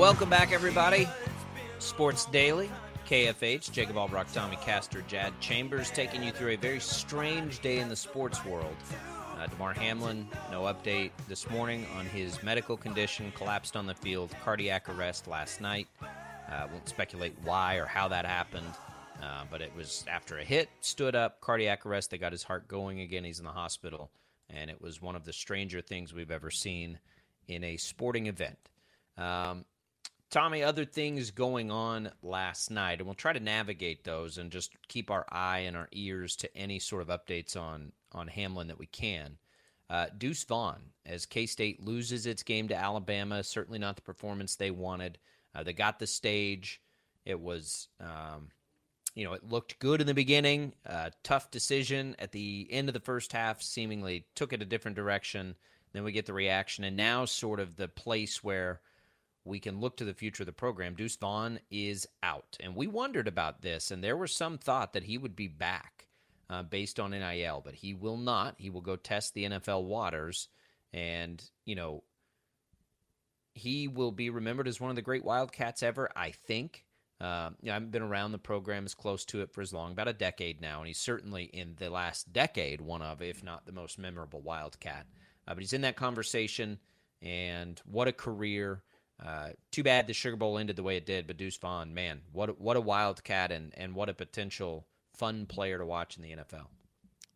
Welcome back, everybody. Sports Daily, KFH, Jacob Albright, Tommy Castor, Jad Chambers, taking you through a very strange day in the sports world. Uh, Damar Hamlin, no update this morning on his medical condition, collapsed on the field, cardiac arrest last night. Uh, won't speculate why or how that happened, uh, but it was after a hit, stood up, cardiac arrest. They got his heart going again. He's in the hospital, and it was one of the stranger things we've ever seen in a sporting event. Um, Tommy, other things going on last night, and we'll try to navigate those and just keep our eye and our ears to any sort of updates on on Hamlin that we can. Uh, Deuce Vaughn, as K State loses its game to Alabama, certainly not the performance they wanted. Uh, they got the stage. It was, um, you know, it looked good in the beginning. Uh, tough decision at the end of the first half, seemingly took it a different direction. Then we get the reaction, and now sort of the place where we can look to the future of the program. Deuce Vaughn is out. And we wondered about this, and there was some thought that he would be back uh, based on NIL, but he will not. He will go test the NFL waters. And, you know, he will be remembered as one of the great Wildcats ever, I think. Uh, you know, I've been around the program as close to it for as long, about a decade now, and he's certainly in the last decade one of, if not the most memorable Wildcat. Uh, but he's in that conversation, and what a career! Uh, too bad the Sugar Bowl ended the way it did, but Deuce Vaughn, man, what what a wildcat and and what a potential fun player to watch in the NFL.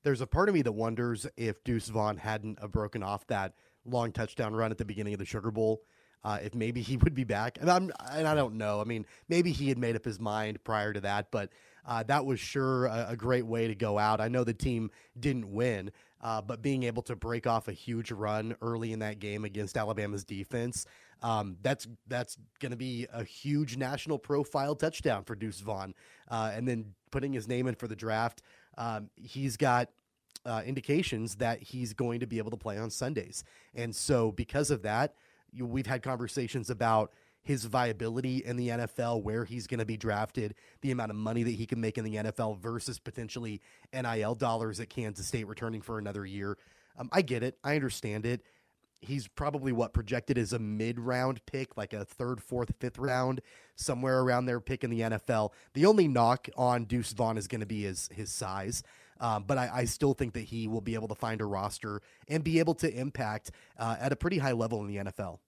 There's a part of me that wonders if Deuce Vaughn hadn't broken off that long touchdown run at the beginning of the Sugar Bowl, uh, if maybe he would be back. And I'm and I don't know. I mean, maybe he had made up his mind prior to that, but uh, that was sure a, a, great way to go out. I know the team didn't win, uh, but being able to break off a huge run early in that game against Alabama's defense, um, that's that's going to be a huge national profile touchdown for Deuce Vaughn. Uh, and then putting his name in for the draft, um, he's got uh, indications that he's going to be able to play on Sundays. And so, because of that, you, we've had conversations about his viability in the NFL, where he's going to be drafted, the amount of money that he can make in the NFL versus potentially NIL dollars at Kansas State returning for another year. Um, I get it. I understand it he's probably what projected as a mid round pick, like a third, fourth, fifth round, somewhere around there pick in the NFL. The only knock on Deuce Vaughn is going to be his his size. Um, but I, I, still think that he will be able to find a roster and be able to impact uh, at a pretty high level in the NFL.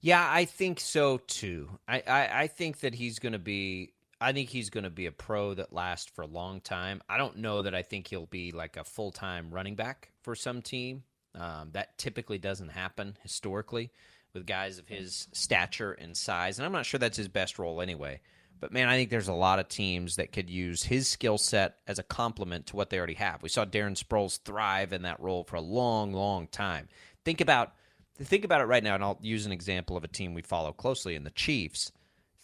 Yeah, I think so too. I, I, I think that he's going to be. I think he's going to be a pro that lasts for a long time. I don't know that I think he'll be like a full time running back for some team. Um, that typically doesn't happen historically with guys of his stature and size. And I'm not sure that's his best role anyway. But man, I think there's a lot of teams that could use his skill set as a complement to what they already have. We saw Darren Sproles thrive in that role for a long, long time. Think about think about it right now, and I'll use an example of a team we follow closely in the Chiefs.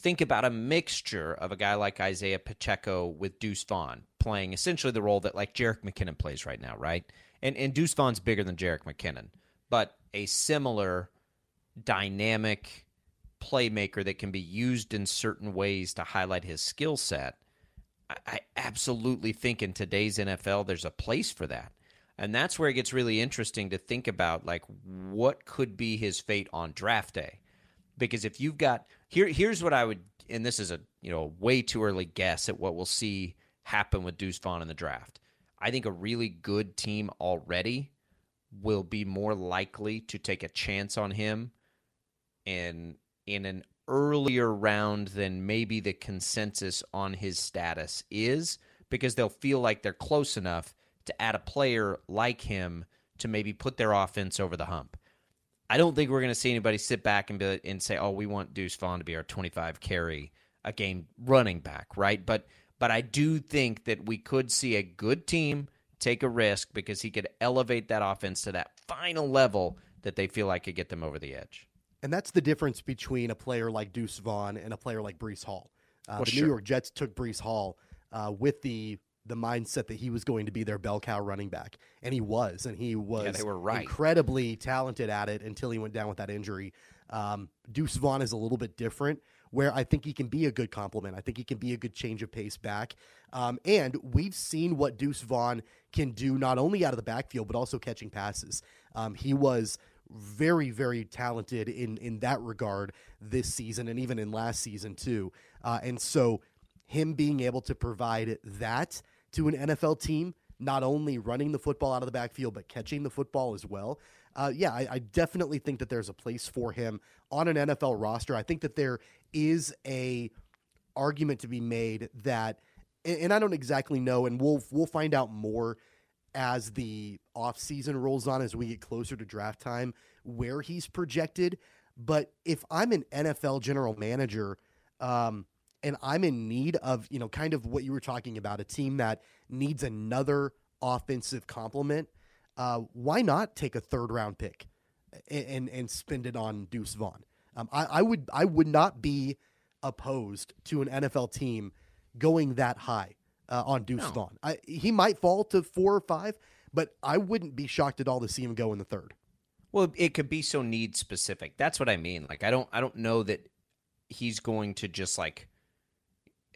Think about a mixture of a guy like Isaiah Pacheco with Deuce Vaughn playing essentially the role that like Jerick McKinnon plays right now, right? And and Deuce Vaughn's bigger than Jerick McKinnon, but a similar dynamic playmaker that can be used in certain ways to highlight his skill set. I, I absolutely think in today's NFL there's a place for that. And that's where it gets really interesting to think about like what could be his fate on draft day. Because if you've got here here's what I would and this is a you know way too early guess at what we'll see happen with Deuce Vaughn in the draft. I think a really good team already will be more likely to take a chance on him in in an earlier round than maybe the consensus on his status is because they'll feel like they're close enough to add a player like him to maybe put their offense over the hump. I don't think we're going to see anybody sit back and be, and say, "Oh, we want Deuce Vaughn to be our 25 carry a game running back," right? But but I do think that we could see a good team take a risk because he could elevate that offense to that final level that they feel like could get them over the edge. And that's the difference between a player like Deuce Vaughn and a player like Breece Hall. Uh, well, the sure. New York Jets took Breece Hall uh, with the the mindset that he was going to be their bell cow running back, and he was, and he was yeah, they were right. incredibly talented at it until he went down with that injury. Um, Deuce Vaughn is a little bit different, where I think he can be a good complement. I think he can be a good change of pace back, um, and we've seen what Deuce Vaughn can do not only out of the backfield but also catching passes. Um, he was very very talented in in that regard this season and even in last season too uh, and so him being able to provide that to an NFL team not only running the football out of the backfield but catching the football as well uh, yeah I, I definitely think that there's a place for him on an NFL roster I think that there is a argument to be made that and, and I don't exactly know and we'll we'll find out more as the offseason rolls on, as we get closer to draft time, where he's projected. But if I'm an NFL general manager um, and I'm in need of, you know, kind of what you were talking about, a team that needs another offensive complement, uh, why not take a third round pick and, and, and spend it on Deuce Vaughn? Um, I, I would I would not be opposed to an NFL team going that high uh, on Deuce No. Vaughn. I, he might fall to four or five, but I wouldn't be shocked at all to see him go in the third. Well, it could be so need specific. That's what I mean. Like I don't I don't know that he's going to just like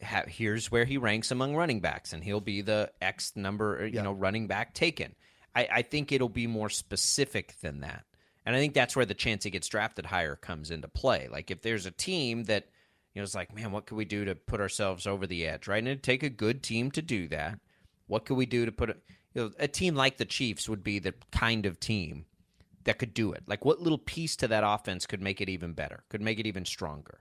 have here's where he ranks among running backs and he'll be the X number, uh, you Yeah. know, running back taken. I, I think it'll be more specific than that. And I think that's where the chance he gets drafted higher comes into play. Like if there's a team that you know is like, man, what could we do to put ourselves over the edge, right? And it'd take a good team to do that. What could we do to put it? You know, a team like the Chiefs would be the kind of team that could do it. Like what little piece to that offense could make it even better, could make it even stronger.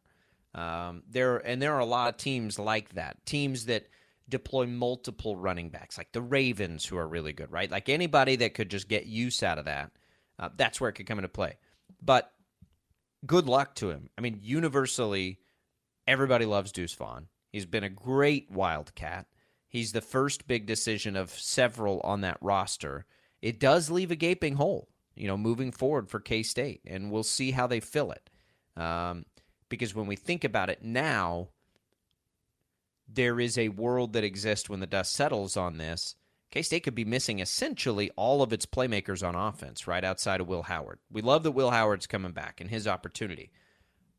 Um, there and there are a lot of teams like that. Teams that deploy multiple running backs, like the Ravens, who are really good, right? Like anybody that could just get use out of that. Uh, that's where it could come into play. But good luck to him. I mean, universally, everybody loves Deuce Vaughn. He's been a great Wildcat. He's the first big decision of several on that roster. It does leave a gaping hole, you know, moving forward for K State, and we'll see how they fill it. Um, because when we think about it now, there is a world that exists when the dust settles on this. K State could be missing essentially all of its playmakers on offense, right outside of Will Howard. We love that Will Howard's coming back and his opportunity,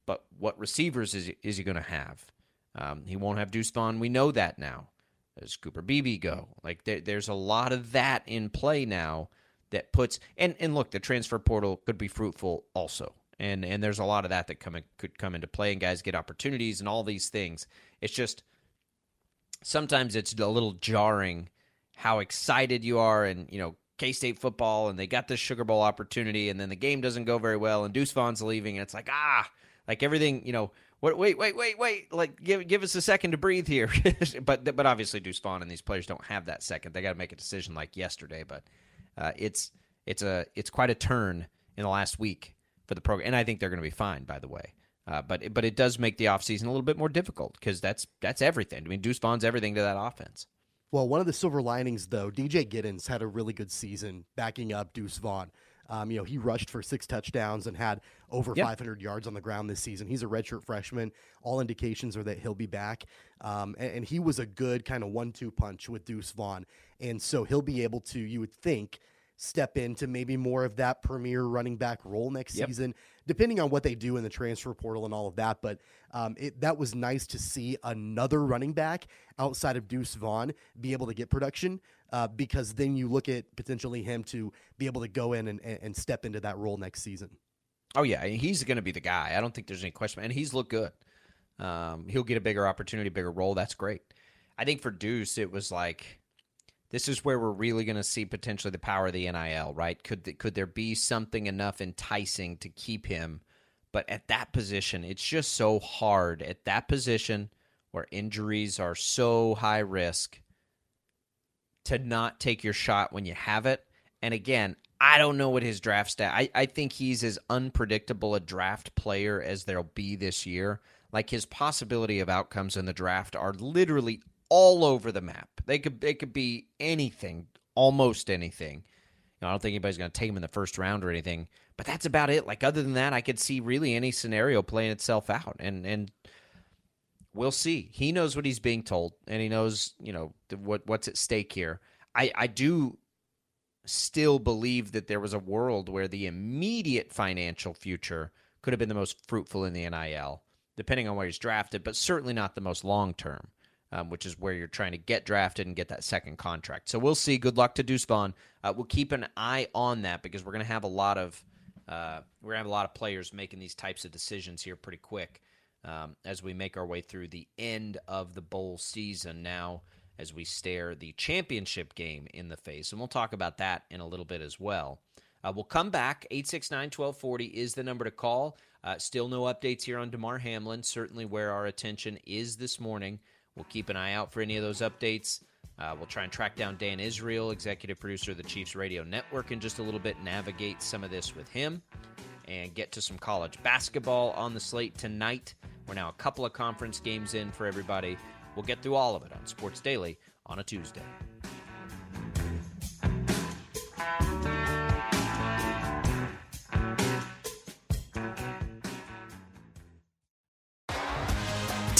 but what receivers is, is he going to have? Um, he won't have Deuce Vaughn. We know that now. Does Cooper Beebe go? Like there, there's a lot of that in play now that puts and and look, the transfer portal could be fruitful also, and and there's a lot of that that come in, could come into play, and guys get opportunities and all these things. It's just sometimes it's a little jarring how excited you are and you know K State football and they got this Sugar Bowl opportunity and then the game doesn't go very well and Deuce Vaughn's leaving and it's like ah like everything you know what wait wait wait wait like give give us a second to breathe here but but obviously Deuce Vaughn and these players don't have that second they got to make a decision like yesterday but uh, it's it's a it's quite a turn in the last week for the program and I think they're going to be fine by the way uh, but but it does make the offseason a little bit more difficult because that's that's everything I mean Deuce Vaughn's everything to that offense. Well, one of the silver linings, though, DJ Giddens had a really good season backing up Deuce Vaughn. Um, you know, he rushed for six touchdowns and had over Yep. 500 yards on the ground this season. He's a redshirt freshman. All indications are that he'll be back. Um, and, and he was a good kind of one two punch with Deuce Vaughn. And so he'll be able to, you would think, step into maybe more of that premier running back role next Yep. season, depending on what they do in the transfer portal and all of that. But um, it, that was nice to see another running back outside of Deuce Vaughn be able to get production uh, because then you look at potentially him to be able to go in and, and, step into that role next season. Oh yeah, he's going to be the guy. I don't think there's any question, and he's looked good. Um, he'll get a bigger opportunity, bigger role. That's great. I think for Deuce, it was like this is where we're really going to see potentially the power of the NIL, right? Could could there be something enough enticing to keep him? But at that position, it's just so hard at that position where injuries are so high risk to not take your shot when you have it. And again, I don't know what his draft stat. I, I think he's as unpredictable a draft player as there'll be this year. Like his possibility of outcomes in the draft are literally all over the map. They could they could be anything, almost anything. You know, I don't think anybody's going to take him in the first round or anything, but that's about it. Like other than that, I could see really any scenario playing itself out, and and we'll see. He knows what he's being told, and he knows you know what what's at stake here. I I do still believe that there was a world where the immediate financial future could have been the most fruitful in the NIL, depending on where he's drafted, but certainly not the most long term, um, which is where you're trying to get drafted and get that second contract. So we'll see. Good luck to Deuce Vaughn. Uh, we'll keep an eye on that because we're going to have a lot of uh, we're going to have a lot of players making these types of decisions here pretty quick um, as we make our way through the end of the bowl season now as we stare the championship game in the face. And we'll talk about that in a little bit as well. Uh, we'll come back. 869 1240 is the number to call. Uh, still no updates here on Damar Hamlin. Certainly where our attention is this morning. We'll keep an eye out for any of those updates. Uh, we'll try and track down Dan Israel, executive producer of the Chiefs Radio Network, in just a little bit, navigate some of this with him, and get to some college basketball on the slate tonight. We're now a couple of conference games in for everybody. We'll get through all of it on Sports Daily on a Tuesday.